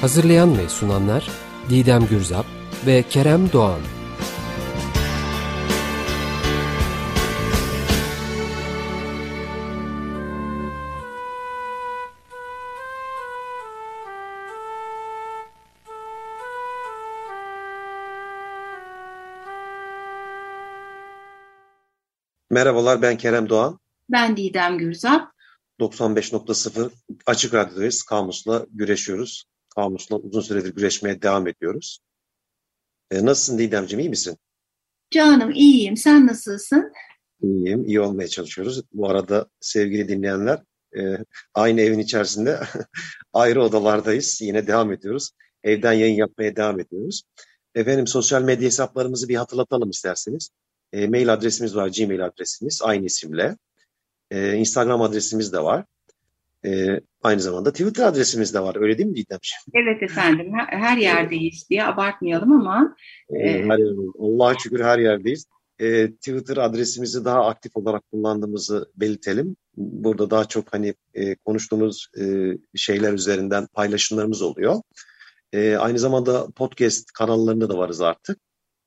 Hazırlayan ve sunanlar Didem Gürzap ve Kerem Doğan. Merhabalar ben Kerem Doğan. Ben Didem Gürzap. 95.0 Açık Radyo'dayız. Kamus'la güreşiyoruz. Kamus'la uzun süredir güreşmeye devam ediyoruz. E, nasılsın Didemciğim, iyi misin? Canım iyiyim, sen nasılsın? İyiyim, iyi olmaya çalışıyoruz. Bu arada sevgili dinleyenler, e, aynı evin içerisinde ayrı odalardayız. Yine devam ediyoruz. Evden yayın yapmaya devam ediyoruz. Efendim sosyal medya hesaplarımızı bir hatırlatalım isterseniz. E, mail adresimiz var, Gmail adresimiz aynı isimle. E, Instagram adresimiz de var. E, aynı zamanda Twitter adresimiz de var. Öyle değil mi Didemciğim? Evet efendim. Her, her yerdeyiz diye abartmayalım ama. E, her Allah'a şükür her yerdeyiz. E, Twitter adresimizi daha aktif olarak kullandığımızı belirtelim. Burada daha çok hani e, konuştuğumuz e, şeyler üzerinden paylaşımlarımız oluyor. E, aynı zamanda podcast kanallarında da varız artık.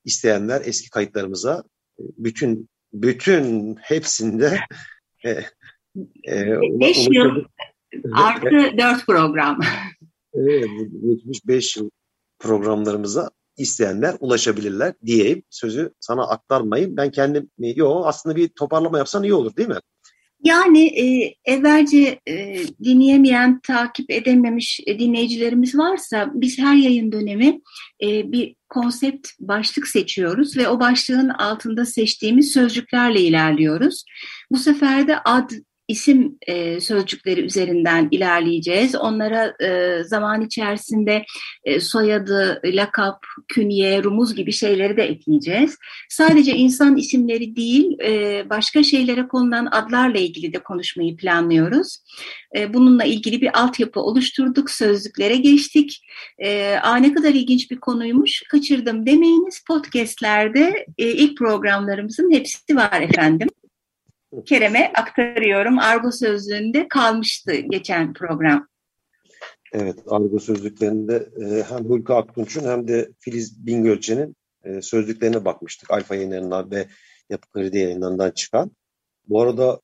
İsteyenler eski kayıtlarımıza bütün bütün hepsinde e, e, 5 yıl artı 4 program. Evet, geçmiş 5 yıl programlarımıza isteyenler ulaşabilirler diyeyim. Sözü sana aktarmayayım. Ben kendim, yo aslında bir toparlama yapsan iyi olur değil mi? Yani e, evvelce e, dinleyemeyen, takip edememiş e, dinleyicilerimiz varsa biz her yayın dönemi e, bir konsept başlık seçiyoruz ve o başlığın altında seçtiğimiz sözcüklerle ilerliyoruz. Bu sefer de ad isim e, sözcükleri üzerinden ilerleyeceğiz. Onlara e, zaman içerisinde e, soyadı, lakap, künye, rumuz gibi şeyleri de ekleyeceğiz. Sadece insan isimleri değil, e, başka şeylere konulan adlarla ilgili de konuşmayı planlıyoruz. E, bununla ilgili bir altyapı oluşturduk, sözlüklere geçtik. E, Aa, ne kadar ilginç bir konuymuş, kaçırdım demeyiniz. Podcastlerde e, ilk programlarımızın hepsi var efendim. Kerem'e aktarıyorum. Argo sözlüğünde kalmıştı geçen program. Evet, Argo sözlüklerinde e, hem Hulka Aktunç'un hem de Filiz Bingölçe'nin e, sözlüklerine bakmıştık. Alfa yayınlarından ve Yapı Kredi yayınlarından çıkan. Bu arada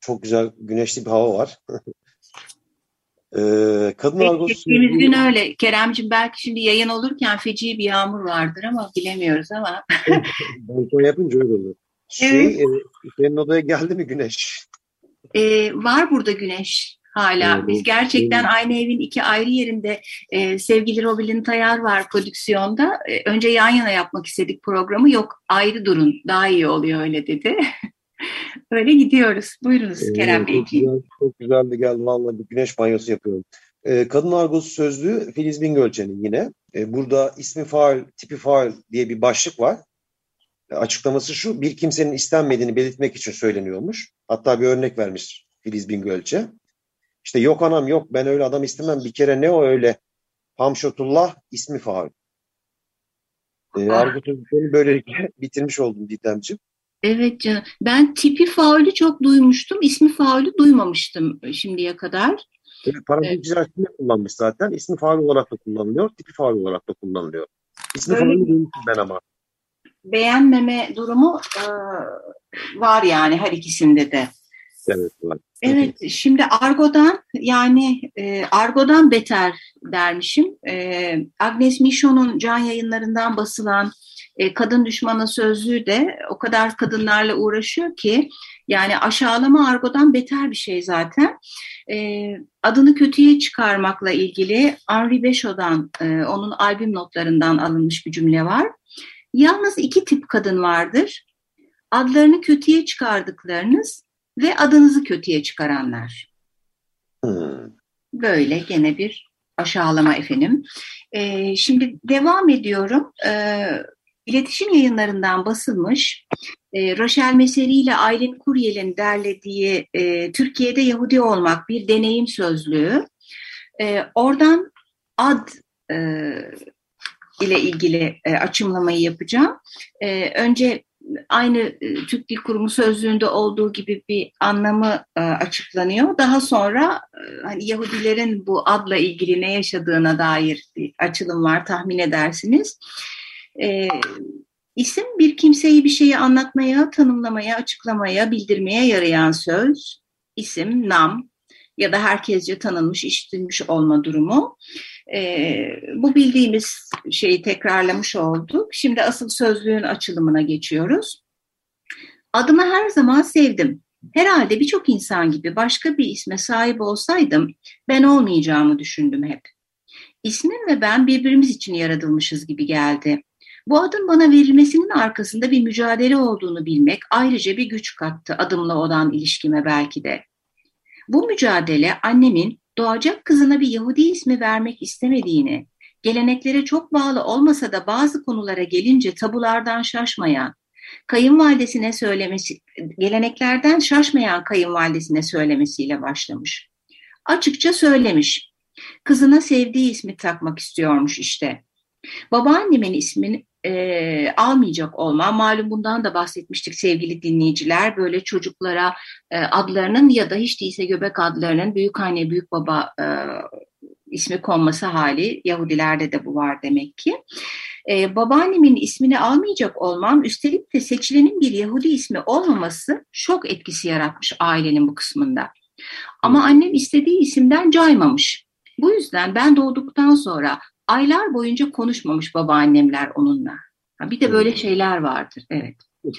çok güzel güneşli bir hava var. ee, kadın Peki, argo sözlüğü... gün öyle. Keremciğim belki şimdi yayın olurken feci bir yağmur vardır ama bilemiyoruz ama. ben yapınca öyle olur. Şey, evet. e, senin odaya geldi mi güneş? Ee, var burada güneş hala. Evet. Biz gerçekten evet. aynı evin iki ayrı yerinde e, sevgili Robin Tayar var prodüksiyonda. E, önce yan yana yapmak istedik programı. Yok ayrı durun daha iyi oluyor öyle dedi. Öyle gidiyoruz. Buyurunuz ee, Kerem Bey. Çok, güzel, çok güzeldi geldi. Vallahi bir güneş banyosu yapıyorum. Ee, kadın argosu sözlüğü Filiz Bingölçen'in yine. Ee, burada ismi faal, tipi faal diye bir başlık var açıklaması şu, bir kimsenin istenmediğini belirtmek için söyleniyormuş. Hatta bir örnek vermiş Filiz Bingölçe. İşte yok anam yok ben öyle adam istemem bir kere ne o öyle Hamşotullah ismi faal. E, Argut böylelikle bitirmiş oldum Didemciğim. Evet canım. Ben tipi faulü çok duymuştum. ismi faulü duymamıştım şimdiye kadar. Evet, paragraf evet. kullanmış zaten. İsmi faul olarak da kullanılıyor. Tipi faul olarak da kullanılıyor. İsmi faulü duymuştum ben ama beğenmeme durumu e, var yani her ikisinde de. Evet, var. Evet, şimdi argodan yani e, argodan beter dermişim. E, Agnes Michon'un can yayınlarından basılan e, kadın düşmanı sözlüğü de o kadar kadınlarla uğraşıyor ki yani aşağılama argodan beter bir şey zaten. E, adını kötüye çıkarmakla ilgili Henri Becho'dan, e, onun albüm notlarından alınmış bir cümle var. Yalnız iki tip kadın vardır. Adlarını kötüye çıkardıklarınız ve adınızı kötüye çıkaranlar. Hmm. Böyle gene bir aşağılama efendim. Ee, şimdi devam ediyorum. Ee, iletişim yayınlarından basılmış e, Rachel Meseri ile Aylin Kuryel'in derlediği e, Türkiye'de Yahudi olmak bir deneyim sözlüğü. E, oradan ad e, ile ilgili e, açımlamayı yapacağım. E, önce aynı e, Türk Dil Kurumu sözlüğünde olduğu gibi bir anlamı e, açıklanıyor. Daha sonra e, hani Yahudilerin bu adla ilgili ne yaşadığına dair bir açılım var tahmin edersiniz. E, isim bir kimseyi bir şeyi anlatmaya, tanımlamaya, açıklamaya, bildirmeye yarayan söz, isim, nam ya da herkesce tanınmış, işitilmiş olma durumu. E, bu bildiğimiz şeyi tekrarlamış olduk. Şimdi asıl sözlüğün açılımına geçiyoruz. Adımı her zaman sevdim. Herhalde birçok insan gibi başka bir isme sahip olsaydım ben olmayacağımı düşündüm hep. İsmim ve ben birbirimiz için yaratılmışız gibi geldi. Bu adın bana verilmesinin arkasında bir mücadele olduğunu bilmek ayrıca bir güç kattı adımla olan ilişkime belki de. Bu mücadele annemin doğacak kızına bir Yahudi ismi vermek istemediğini, geleneklere çok bağlı olmasa da bazı konulara gelince tabulardan şaşmayan, kayınvalidesine söylemesi, geleneklerden şaşmayan kayınvalidesine söylemesiyle başlamış. Açıkça söylemiş. Kızına sevdiği ismi takmak istiyormuş işte. Babaannemin ismini e, almayacak olma. Malum bundan da bahsetmiştik sevgili dinleyiciler. Böyle çocuklara e, adlarının ya da hiç değilse göbek adlarının büyük anne, büyük baba e, ismi konması hali. Yahudilerde de bu var demek ki. E, babaannemin ismini almayacak olmam, üstelik de seçilenin bir Yahudi ismi olmaması şok etkisi yaratmış ailenin bu kısmında. Ama annem istediği isimden caymamış. Bu yüzden ben doğduktan sonra aylar boyunca konuşmamış babaannemler onunla. Bir de böyle şeyler vardır, evet.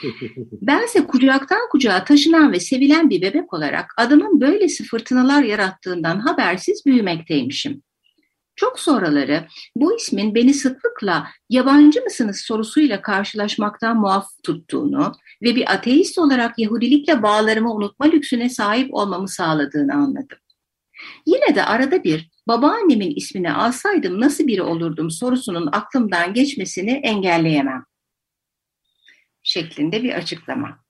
Bense kucaktan kucağa taşınan ve sevilen bir bebek olarak adımın böylesi fırtınalar yarattığından habersiz büyümekteymişim. Çok sonraları bu ismin beni sıklıkla yabancı mısınız sorusuyla karşılaşmaktan muaf tuttuğunu ve bir ateist olarak Yahudilikle bağlarımı unutma lüksüne sahip olmamı sağladığını anladım. Yine de arada bir babaannemin ismini alsaydım nasıl biri olurdum sorusunun aklımdan geçmesini engelleyemem. Şeklinde bir açıklama.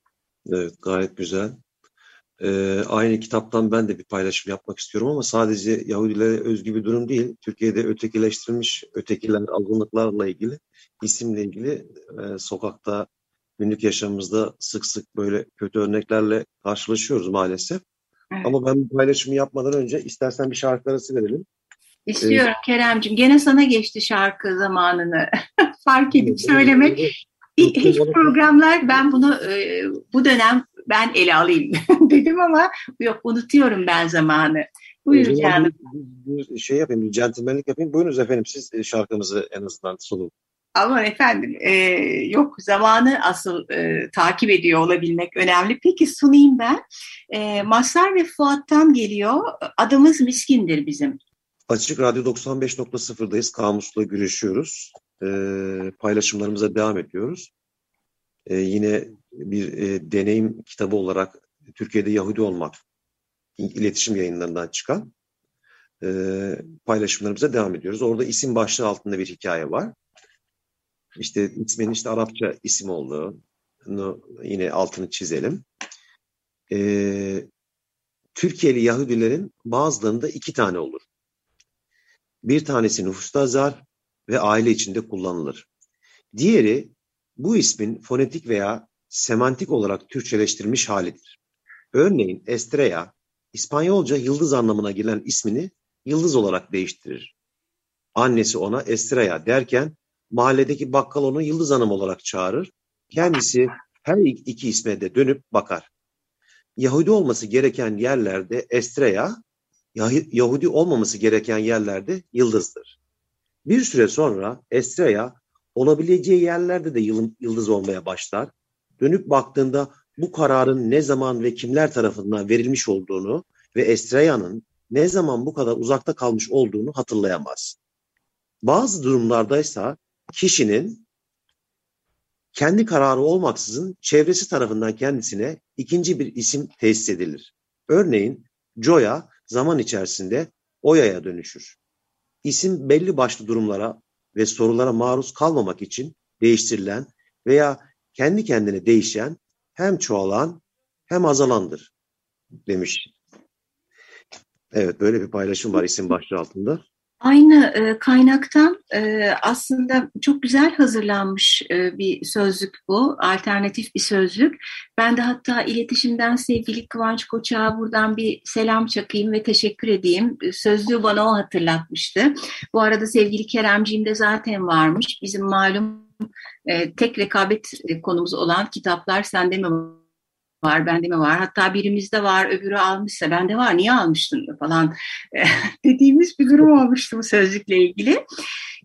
Evet gayet güzel. Ee, aynı kitaptan ben de bir paylaşım yapmak istiyorum ama sadece Yahudilere özgü bir durum değil. Türkiye'de ötekileştirilmiş ötekiler, azınlıklarla ilgili, isimle ilgili e, sokakta, günlük yaşamımızda sık sık böyle kötü örneklerle karşılaşıyoruz maalesef. Evet. Ama ben bu paylaşımı yapmadan önce istersen bir şarkı arası verelim. İstiyorum ee, Keremcim. Gene sana geçti şarkı zamanını. Fark edip söylemek. Hiç programlar ben bunu e, bu dönem ben ele alayım dedim ama yok unutuyorum ben zamanı. Buyur canım. Bir, şey yapayım, bir centilmenlik yapayım. Buyurunuz efendim siz şarkımızı en azından sunun. Ama efendim e, yok zamanı asıl e, takip ediyor olabilmek önemli. Peki sunayım ben. E, Mazhar ve Fuat'tan geliyor. Adımız miskindir bizim. Açık Radyo 95.0'dayız. Kamusla güreşiyoruz. E, paylaşımlarımıza devam ediyoruz. E, yine bir e, deneyim kitabı olarak Türkiye'de Yahudi olmak iletişim yayınlarından çıkan e, paylaşımlarımıza devam ediyoruz. Orada isim başlığı altında bir hikaye var. İşte ismin işte Arapça isim olduğunu yine altını çizelim. Ee, Türkiye'li Yahudilerin bazılarında iki tane olur. Bir tanesi nüfusta zar ve aile içinde kullanılır. Diğeri bu ismin fonetik veya semantik olarak Türkçeleştirilmiş halidir. Örneğin Estrella, İspanyolca yıldız anlamına gelen ismini yıldız olarak değiştirir. Annesi ona Estrella derken mahalledeki bakkal onu Yıldız Hanım olarak çağırır. Kendisi her iki isme de dönüp bakar. Yahudi olması gereken yerlerde Estreya, Yahudi olmaması gereken yerlerde Yıldız'dır. Bir süre sonra Estreya olabileceği yerlerde de yıldız olmaya başlar. Dönüp baktığında bu kararın ne zaman ve kimler tarafından verilmiş olduğunu ve Estreya'nın ne zaman bu kadar uzakta kalmış olduğunu hatırlayamaz. Bazı durumlardaysa kişinin kendi kararı olmaksızın çevresi tarafından kendisine ikinci bir isim tesis edilir. Örneğin Joya zaman içerisinde oyaya dönüşür. İsim belli başlı durumlara ve sorulara maruz kalmamak için değiştirilen veya kendi kendine değişen hem çoğalan hem azalandır demiş. Evet böyle bir paylaşım var isim başlığı altında. Aynı e, kaynaktan e, aslında çok güzel hazırlanmış e, bir sözlük bu, alternatif bir sözlük. Ben de hatta iletişimden sevgili Kıvanç Koçak'a buradan bir selam çakayım ve teşekkür edeyim. Sözlüğü bana o hatırlatmıştı. Bu arada sevgili Keremciğim de zaten varmış. Bizim malum e, tek rekabet konumuz olan kitaplar sende mi var, bende mi var? Hatta birimizde var, öbürü almışsa bende var, niye almıştın falan dediğimiz bir durum olmuştu bu sözcükle ilgili.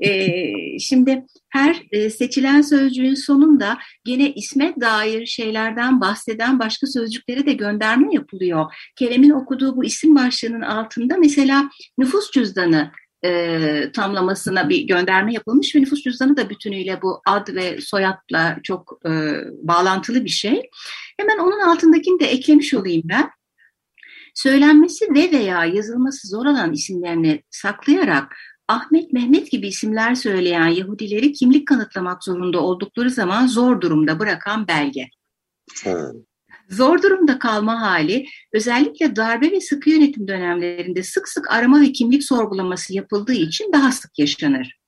Ee, şimdi her e, seçilen sözcüğün sonunda gene isme dair şeylerden bahseden başka sözcüklere de gönderme yapılıyor. Kerem'in okuduğu bu isim başlığının altında mesela nüfus cüzdanı e, tamlamasına bir gönderme yapılmış ve nüfus cüzdanı da bütünüyle bu ad ve soyadla çok e, bağlantılı bir şey. Hemen onun altındakini de eklemiş olayım ben. Söylenmesi ve veya yazılması zor olan isimlerini saklayarak Ahmet, Mehmet gibi isimler söyleyen Yahudileri kimlik kanıtlamak zorunda oldukları zaman zor durumda bırakan belge. Hmm. Zor durumda kalma hali özellikle darbe ve sıkı yönetim dönemlerinde sık sık arama ve kimlik sorgulaması yapıldığı için daha sık yaşanır.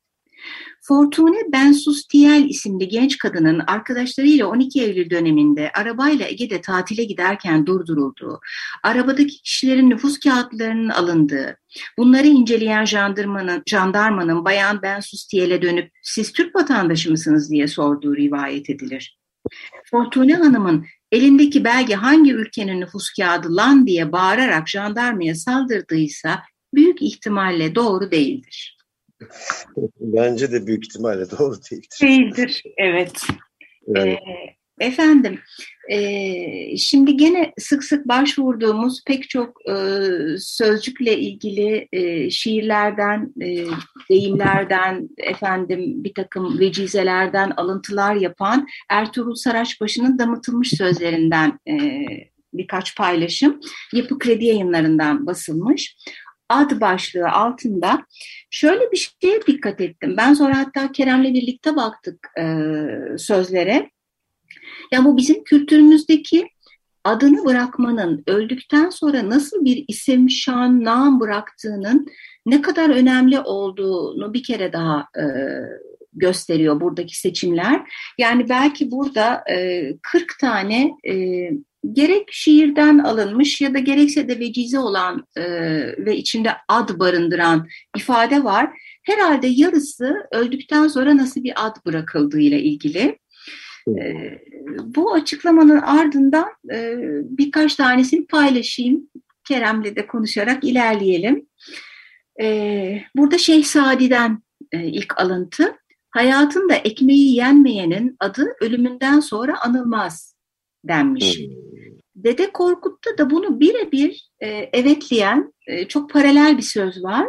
Fortune Bensustiel isimli genç kadının arkadaşlarıyla 12 Eylül döneminde arabayla Ege'de tatile giderken durdurulduğu, arabadaki kişilerin nüfus kağıtlarının alındığı, bunları inceleyen jandarmanın, jandarmanın Bayan Bensustiel'e dönüp siz Türk vatandaşı mısınız diye sorduğu rivayet edilir. Fortune Hanım'ın elindeki belge hangi ülkenin nüfus kağıdı lan diye bağırarak jandarmaya saldırdıysa büyük ihtimalle doğru değildir. Bence de büyük ihtimalle doğru değildir. Değildir, evet. Yani. Ee, efendim, e, şimdi gene sık sık başvurduğumuz pek çok e, sözcükle ilgili e, şiirlerden, e, deyimlerden, efendim bir takım vecizelerden alıntılar yapan Ertuğrul Saraçbaşı'nın damıtılmış sözlerinden birkaç paylaşım Yapı Kredi yayınlarından basılmış ad başlığı altında şöyle bir şeye dikkat ettim. Ben sonra hatta Kerem'le birlikte baktık e, sözlere. Ya bu bizim kültürümüzdeki adını bırakmanın öldükten sonra nasıl bir isim, şan, nam bıraktığının ne kadar önemli olduğunu bir kere daha e, gösteriyor buradaki seçimler. Yani belki burada e, 40 tane e, gerek şiirden alınmış ya da gerekse de vecize olan e, ve içinde ad barındıran ifade var. Herhalde yarısı öldükten sonra nasıl bir ad bırakıldığı ile ilgili. E, bu açıklamanın ardından e, birkaç tanesini paylaşayım. Kerem'le de konuşarak ilerleyelim. E, burada Şehzadi'den e, ilk alıntı. Hayatında ekmeği yenmeyenin adı ölümünden sonra anılmaz denmiş. Dede Korkut'ta da bunu birebir e, evetleyen e, çok paralel bir söz var.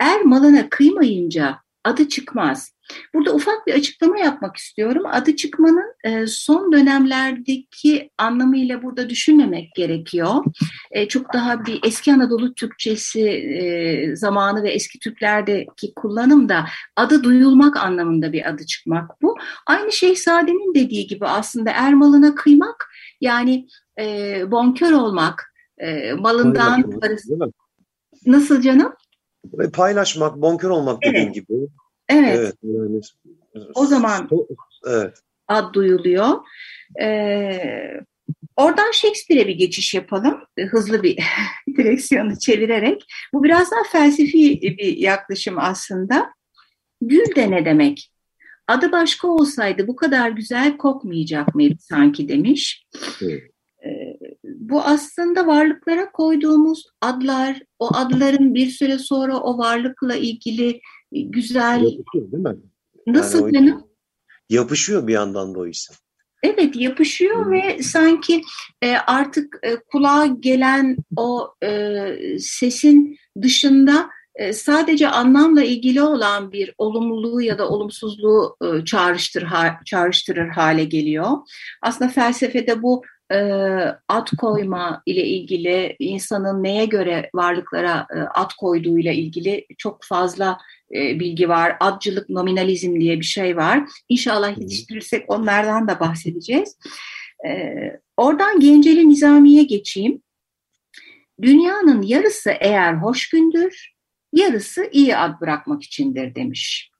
Er malına kıymayınca adı çıkmaz. Burada ufak bir açıklama yapmak istiyorum. Adı çıkmanın e, son dönemlerdeki anlamıyla burada düşünmemek gerekiyor. E, çok daha bir eski Anadolu Türkçesi e, zamanı ve eski Türklerdeki kullanım da adı duyulmak anlamında bir adı çıkmak bu. Aynı Şehzade'nin dediği gibi aslında er malına kıymak yani bonkör olmak, malından. Nasıl canım? Paylaşmak, bonkör olmak evet. dediğin gibi. Evet. evet yani, o zaman evet. ad duyuluyor. Ee, oradan Shakespeare'e bir geçiş yapalım. Hızlı bir direksiyonu çevirerek. Bu biraz daha felsefi bir yaklaşım aslında. Gül de ne demek? Adı başka olsaydı bu kadar güzel kokmayacak mıydı sanki demiş. Evet. Bu aslında varlıklara koyduğumuz adlar, o adların bir süre sonra o varlıkla ilgili güzel... Yapışıyor değil mi? Nasıl yani canım? Yapışıyor bir yandan da o isim. Evet yapışıyor hmm. ve sanki e, artık e, kulağa gelen o e, sesin dışında e, sadece anlamla ilgili olan bir olumluluğu ya da olumsuzluğu e, çağrıştır, ha, çağrıştırır hale geliyor. Aslında felsefede bu ad koyma ile ilgili, insanın neye göre varlıklara e, ad koyduğuyla ilgili çok fazla bilgi var. Adcılık, nominalizm diye bir şey var. İnşallah yetiştirirsek onlardan da bahsedeceğiz. Oradan Genceli Nizami'ye geçeyim. Dünyanın yarısı eğer hoşgündür, yarısı iyi ad bırakmak içindir demiş.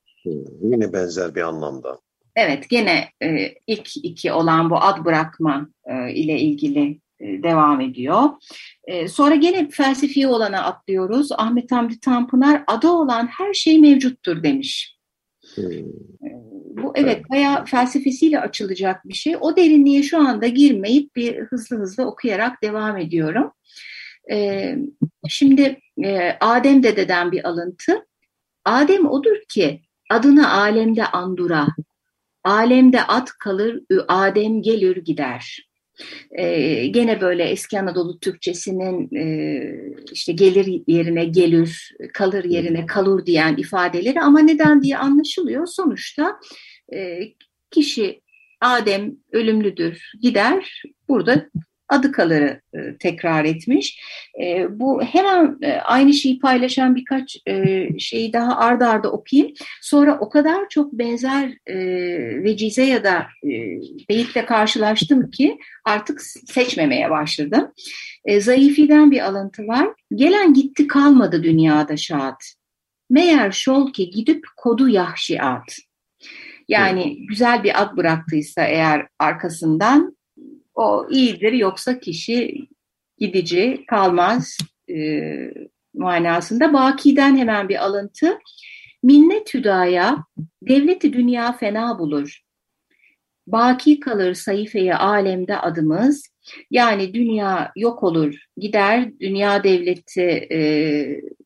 Yine benzer bir anlamda. Evet, gene e, ilk iki olan bu ad bırakma e, ile ilgili e, devam ediyor. E, sonra gene felsefi olana atlıyoruz. Ahmet Hamdi Tanpınar ada olan her şey mevcuttur demiş. Hmm. E, bu evet bayağı felsefesiyle açılacak bir şey. O derinliğe şu anda girmeyip bir hızlı hızlı okuyarak devam ediyorum. E, şimdi e, Adem dededen bir alıntı. Adem odur ki adını alemde andura, alemde at kalır, Adem gelir gider. Ee, gene böyle eski Anadolu Türkçesinin e, işte gelir yerine gelir, kalır yerine kalur diyen ifadeleri ama neden diye anlaşılıyor. Sonuçta e, kişi Adem ölümlüdür, gider. Burada adı kaları e, tekrar etmiş. E, bu hemen e, aynı şeyi paylaşan birkaç e, şeyi daha ardarda arda okuyayım. Sonra o kadar çok benzer e, vecize ya da e, beyitle karşılaştım ki artık seçmemeye başladım. E, Zayıfi'den bir alıntı var. Gelen gitti kalmadı dünyada şahat. Meğer şol ki gidip kodu yahşiat. Yani güzel bir ad bıraktıysa eğer arkasından o iyidir yoksa kişi gidici kalmaz e, manasında. Baki'den hemen bir alıntı. Minnet hüdaya devleti dünya fena bulur. Baki kalır sayfeye alemde adımız. Yani dünya yok olur, gider, dünya devleti e,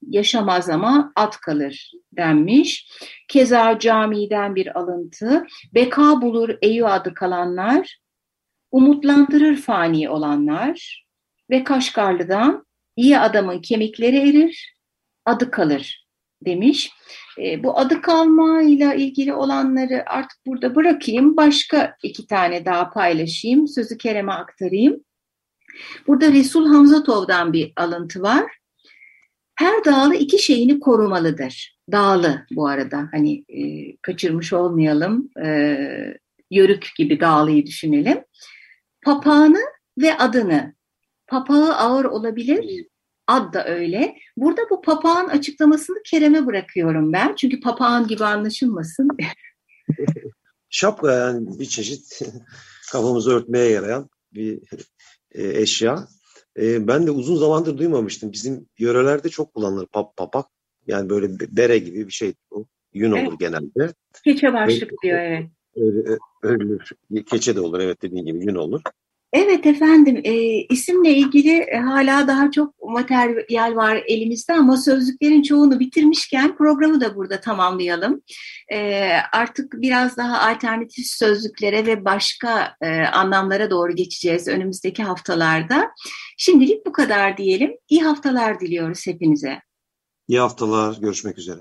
yaşamaz ama at kalır denmiş. Keza camiden bir alıntı. Beka bulur eyu adı kalanlar, umutlandırır fani olanlar ve Kaşgarlı'dan iyi adamın kemikleri erir, adı kalır demiş. E, bu adı kalma ile ilgili olanları artık burada bırakayım. Başka iki tane daha paylaşayım. Sözü Kerem'e aktarayım. Burada Resul Hamzatov'dan bir alıntı var. Her dağlı iki şeyini korumalıdır. Dağlı bu arada hani e, kaçırmış olmayalım. E, yörük gibi dağlıyı düşünelim papağanı ve adını. Papağı ağır olabilir, ad da öyle. Burada bu papağan açıklamasını Kerem'e bırakıyorum ben. Çünkü papağan gibi anlaşılmasın. Şapka yani bir çeşit kafamızı örtmeye yarayan bir e, eşya. E, ben de uzun zamandır duymamıştım. Bizim yörelerde çok kullanılır pap, papak. Yani böyle bere gibi bir şey bu. Yün evet. olur genelde. Keçe başlık diyor evet. Öyle, keçe de olur evet dediğin gibi yün olur. Evet efendim e, isimle ilgili e, hala daha çok materyal var elimizde ama sözlüklerin çoğunu bitirmişken programı da burada tamamlayalım. E, artık biraz daha alternatif sözlüklere ve başka e, anlamlara doğru geçeceğiz önümüzdeki haftalarda. Şimdilik bu kadar diyelim. İyi haftalar diliyoruz hepinize. İyi haftalar. Görüşmek üzere.